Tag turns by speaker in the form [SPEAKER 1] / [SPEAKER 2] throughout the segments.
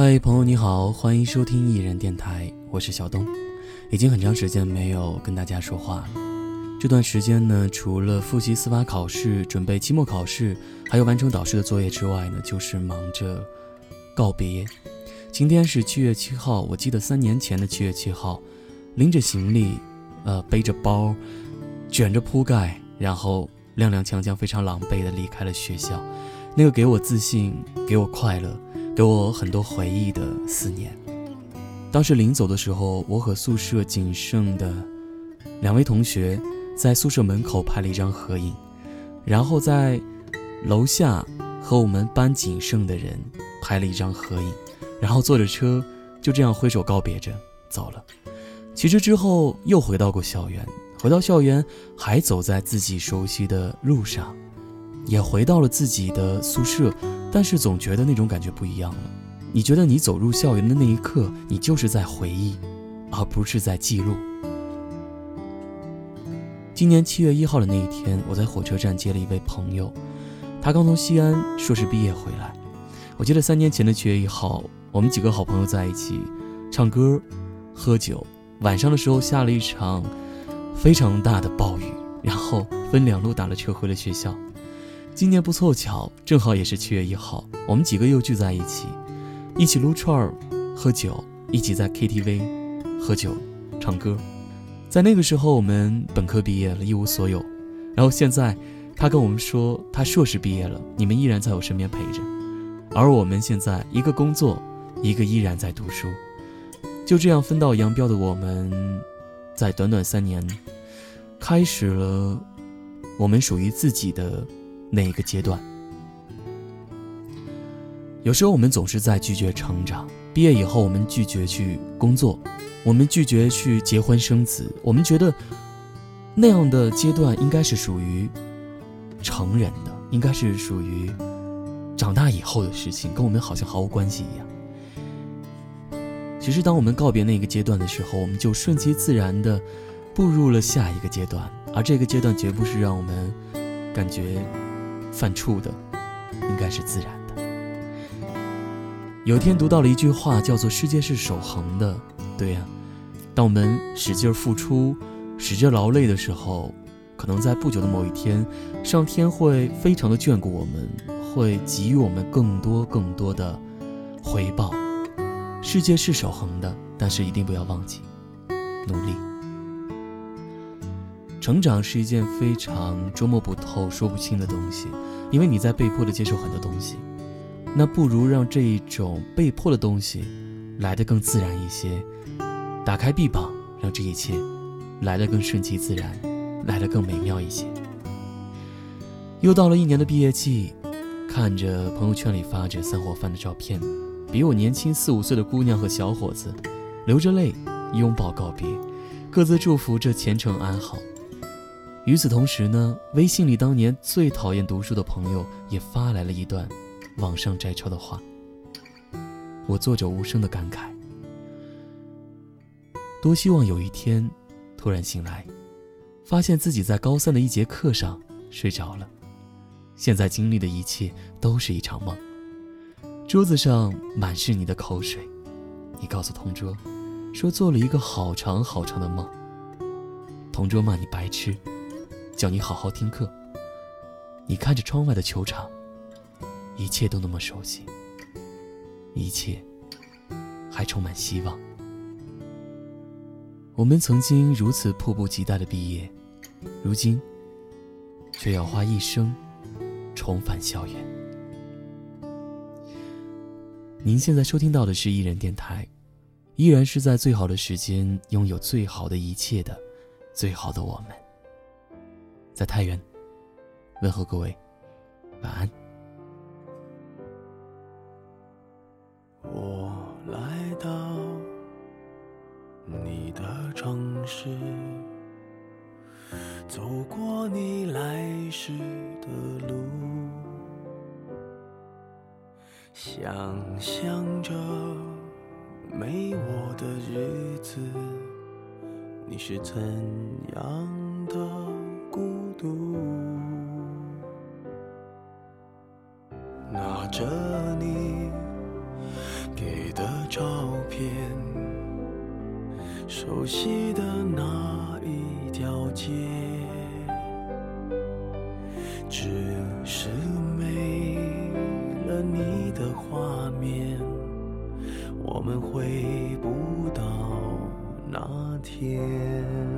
[SPEAKER 1] 嗨，朋友你好，欢迎收听艺人电台，我是小东。已经很长时间没有跟大家说话了。这段时间呢，除了复习司法考试、准备期末考试，还有完成导师的作业之外呢，就是忙着告别。今天是七月七号，我记得三年前的七月七号，拎着行李，呃，背着包，卷着铺盖，然后踉踉跄跄、非常狼狈地离开了学校。那个给我自信、给我快乐、给我很多回忆的四年。当时临走的时候，我和宿舍仅剩的两位同学在宿舍门口拍了一张合影，然后在楼下和我们班仅剩的人拍了一张合影，然后坐着车就这样挥手告别着走了。其实之后又回到过校园，回到校园还走在自己熟悉的路上，也回到了自己的宿舍，但是总觉得那种感觉不一样了。你觉得你走入校园的那一刻，你就是在回忆，而不是在记录。今年七月一号的那一天，我在火车站接了一位朋友，他刚从西安硕士毕业回来。我记得三年前的七月一号，我们几个好朋友在一起唱歌、喝酒，晚上的时候下了一场非常大的暴雨，然后分两路打了车回了学校。今年不凑巧，正好也是七月一号，我们几个又聚在一起。一起撸串儿、喝酒，一起在 KTV 喝酒、唱歌。在那个时候，我们本科毕业了，一无所有。然后现在，他跟我们说他硕士毕业了，你们依然在我身边陪着。而我们现在一个工作，一个依然在读书。就这样分道扬镳的我们，在短短三年，开始了我们属于自己的那一个阶段。有时候我们总是在拒绝成长。毕业以后，我们拒绝去工作，我们拒绝去结婚生子。我们觉得那样的阶段应该是属于成人的，应该是属于长大以后的事情，跟我们好像毫无关系一样。其实，当我们告别那个阶段的时候，我们就顺其自然的步入了下一个阶段，而这个阶段绝不是让我们感觉犯怵的，应该是自然的。有天读到了一句话，叫做“世界是守恒的”。对呀，当我们使劲付出、使劲劳累的时候，可能在不久的某一天，上天会非常的眷顾我们，会给予我们更多更多的回报。世界是守恒的，但是一定不要忘记努力。成长是一件非常捉摸不透、说不清的东西，因为你在被迫的接受很多东西。那不如让这一种被迫的东西来得更自然一些，打开臂膀，让这一切来得更顺其自然，来得更美妙一些。又到了一年的毕业季，看着朋友圈里发着散伙饭的照片，比我年轻四五岁的姑娘和小伙子，流着泪拥抱告别，各自祝福着前程安好。与此同时呢，微信里当年最讨厌读书的朋友也发来了一段。网上摘抄的话，我做着无声的感慨。多希望有一天，突然醒来，发现自己在高三的一节课上睡着了。现在经历的一切都是一场梦。桌子上满是你的口水，你告诉同桌，说做了一个好长好长的梦。同桌骂你白痴，叫你好好听课。你看着窗外的球场。一切都那么熟悉，一切还充满希望。我们曾经如此迫不及待的毕业，如今却要花一生重返校园。您现在收听到的是艺人电台，依然是在最好的时间拥有最好的一切的最好的我们，在太原问候各位，晚安。
[SPEAKER 2] 我来到你的城市走过你来时的路，想象着没我的日子，你是怎样的度。拿着你给的照片熟悉的那一条街只是没了你的画面我们回不到那天。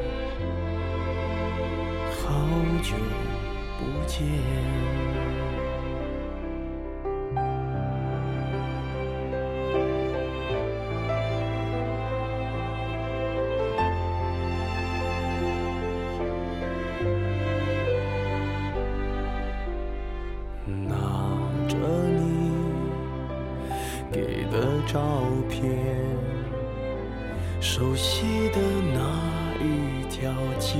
[SPEAKER 2] 不见。照片，熟悉的那一条街，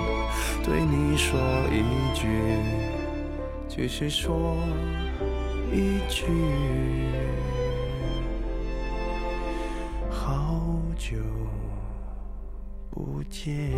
[SPEAKER 2] 对你说一句，只是说一句，好久不见。